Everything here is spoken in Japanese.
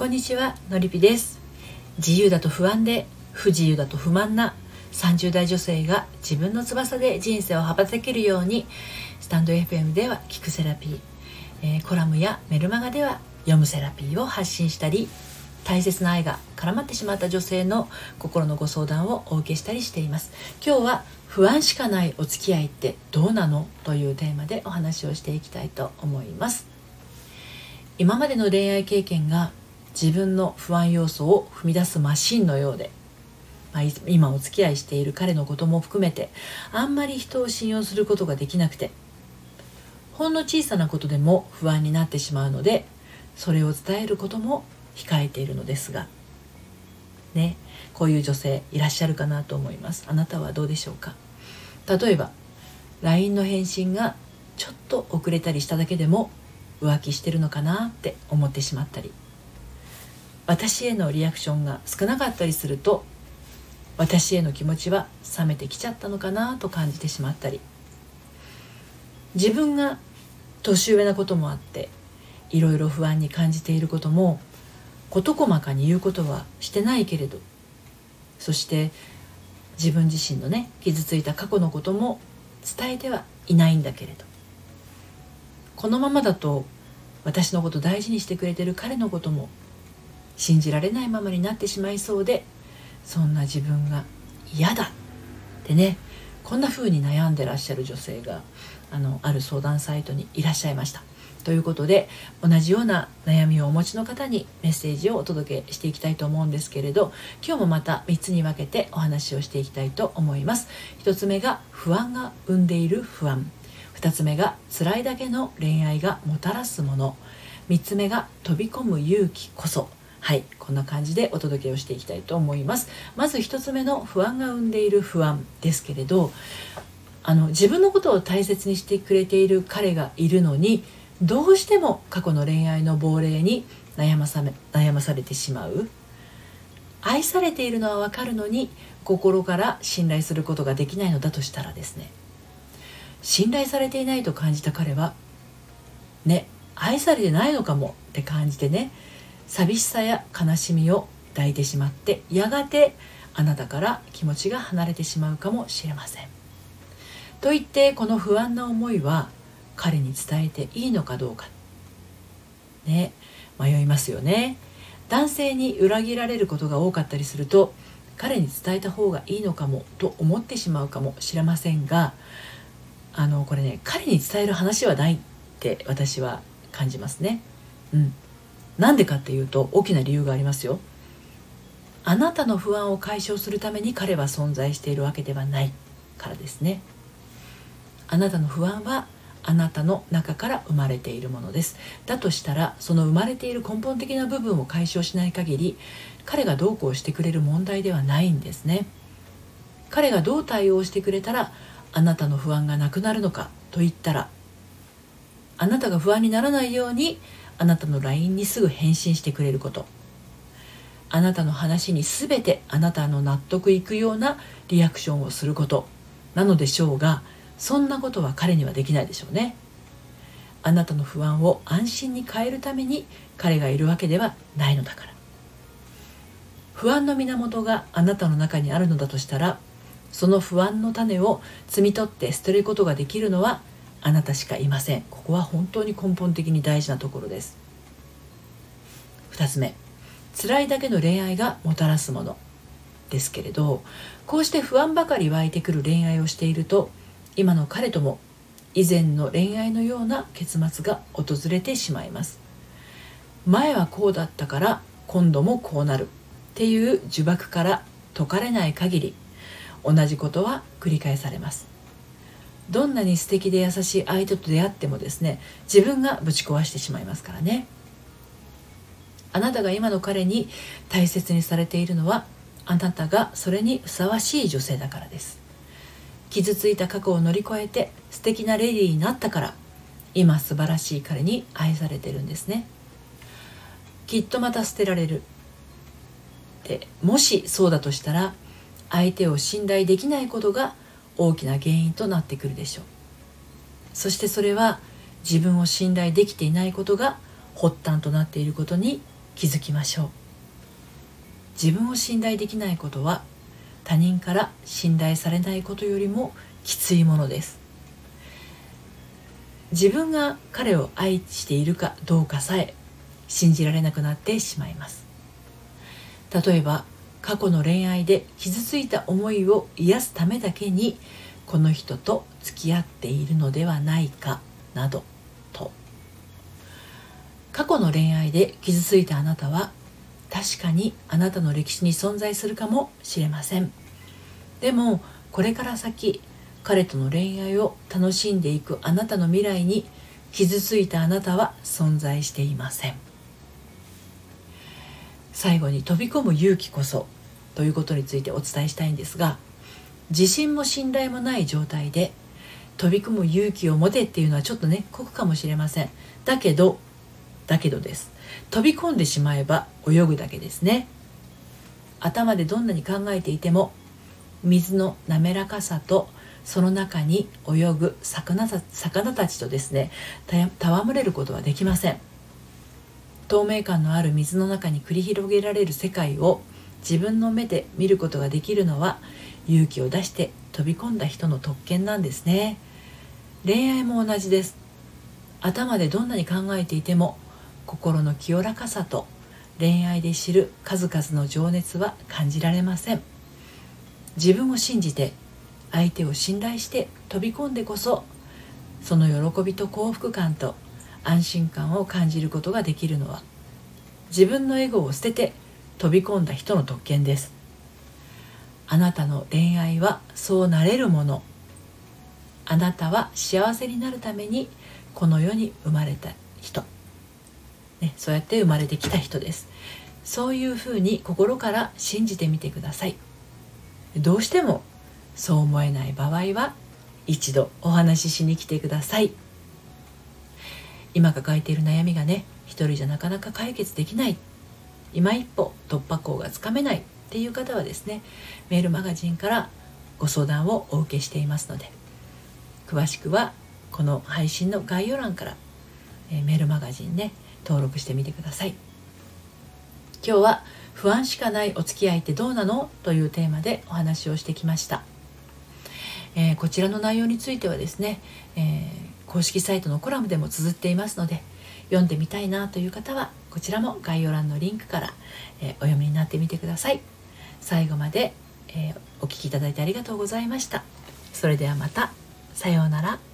こんにちはのりぴです。自由だと不安で不自由だと不満な30代女性が自分の翼で人生を羽ばたけるようにスタンド FM では聞くセラピー、えー、コラムやメルマガでは読むセラピーを発信したり大切な愛が絡まってしまった女性の心のご相談をお受けしたりしています。今日は不安しかないお付き合いってどうなの？というテーマでお話をしていきたいと思います。今までの恋愛経験が自分の不安要素を踏み出すマシンのようで、まあ、今お付き合いしている彼のことも含めてあんまり人を信用することができなくてほんの小さなことでも不安になってしまうのでそれを伝えることも控えているのですがねこういう女性いらっしゃるかなと思います。あなたはどうでしょうか？例えば LINE の返信がちょっと遅れたりしただけでも浮気してるのかなって思ってしまったり私へのリアクションが少なかったりすると私への気持ちは冷めてきちゃったのかなと感じてしまったり。自分が年上なこともあっていろいろ不安に感じていることも事細かに言うことはしてないけれどそして自分自身のね傷ついた過去のことも伝えてはいないんだけれど。このままだと私のこと大事にしてくれてる彼のことも信じられないままになってしまいそうでそんな自分が嫌だってねこんな風に悩んでらっしゃる女性があのある相談サイトにいらっしゃいました。ということで同じような悩みをお持ちの方にメッセージをお届けしていきたいと思うんですけれど今日もまた3つに分けてお話をしていきたいと思います。1つ目が不安が生んでいる不安。2つ目が辛いだけの恋愛がもたらすもの。3つ目が飛び込む勇気こそ。はいこんな感じでお届けをしていきたいと思います。まず1つ目の不安が生んでいる不安ですけれどあの自分のことを大切にしてくれている彼がいるのにどうしても過去の恋愛の亡霊に悩まさ悩まされてしまう。愛されているのは分かるのに心から信頼することができないのだとしたらですね。信頼されていないと感じた彼はね愛されてないのかもって感じてね寂しさや悲しみを抱いてしまってやがてあなたから気持ちが離れてしまうかもしれません。と言ってこの不安な思いは彼に伝えていいのかどうかね迷いますよね男性に裏切られることが多かったりすると彼に伝えた方がいいのかもと思ってしまうかもしれませんがあのこれね彼に伝える話はないって私は感じますね。うん、なんでかっていうと大きな理由がありますよ。あなたの不安を解消するために彼は存在しているわけではないからですね。あなたの不安はあなたの中から生まれているものです。だとしたらその生まれている根本的な部分を解消しない限り彼がどうこうしてくれる問題ではないんですね。彼がどう対応してくれたらあなたの不安がなくなるのかと言ったらあなたが不安にならないようにあなたの LINE にすぐ返信してくれること。あなたの話に全てあなたの納得いくようなリアクションをすること。なのでしょうがそんなことは彼にはできないでしょうね。あなたの不安を安心に変えるために彼がいるわけではないのだから。不安の源があなたの中にあるのだとしたらその不安の種を摘み取って捨てることができるのはあなたしかいません。ここは本当に根本的に大事なところです。2つ目。辛いだけの恋愛がもたらすものですけれどこうして不安ばかり湧いてくる恋愛をしていると今の彼とも以前の恋愛のような結末が訪れてしまいます。前はこうだったから今度もこうなるっていう呪縛から解かれない限り同じことは繰り返されます。どんなに素敵で優しい相手と出会ってもですね自分がぶち壊してしまいますからね。あなたが今の彼に大切にされているのはあなたがそれにふさわしい女性だからです。傷ついた過去を乗り越えて素敵なレディーになったから今素晴らしい彼に愛されてるんですね。きっとまた捨てられる。でもしそうだとしたら相手を信頼できないことが大きな原因となってくるでしょう。そしてそれは自分を信頼できていないことが発端となっていることに気づきましょう。自分を信頼できないことは他人から信頼されないことよりもきついものです。自分が彼を愛しているかどうかさえ信じられなくなってしまいます。例えば過去の恋愛で傷ついた思いを癒すためだけにこの人と付き合っているのではないかなどと。過去の恋愛で傷ついたあなたは確かにあなたの歴史に存在するかもしれません。でもこれから先彼との恋愛を楽しんでいくあなたの未来に傷ついたあなたは存在していません。最後に飛び込む勇気こそということについてお伝えしたいんですが自信も信頼もない状態で飛び込む勇気を持てっていうのはちょっとね酷かもしれません。だけどだけどです。飛び込んでしまえば泳ぐだけですね。頭でどんなに考えていても水の滑らかさとその中に泳ぐ魚魚たちとですね戯れることはできません。透明感のある水の中に繰り広げられる世界を自分の目で見ることができるのは勇気を出して飛び込んだ人の特権なんですね。恋愛も同じです。頭でどんなに考えていても心の清らかさと恋愛で知る数々の情熱は感じられません。自分を信じて相手を信頼して飛び込んでこそその喜びと幸福感と安心感を感じることができるのは自分のエゴを捨てて飛び込んだ人の特権です。あなたの恋愛はそうなれるもの。あなたは幸せになるためにこの世に生まれた人、ね、そうやって生まれてきた人です。そういうふうに心から信じてみてください。どうしてもそう思えない場合は一度お話ししに来てください。今抱えている悩みがね一人じゃなかなか解決できない。今一歩突破口がつかめない。っていう方はですねメールマガジンからご相談をお受けしていますので詳しくはこの配信の概要欄から、えメールマガジンね登録してみてください。今日は不安しかないお付き合いってどうなの？というテーマでお話をしてきました。えー、こちらの内容についてはですね、えー、公式サイトのコラムでも綴っていますので読んでみたいなという方はこちらも概要欄のリンクから、えー、お読みになってみてください。最後まで、えお聴きいただいてありがとうございました。それではまた。さようなら。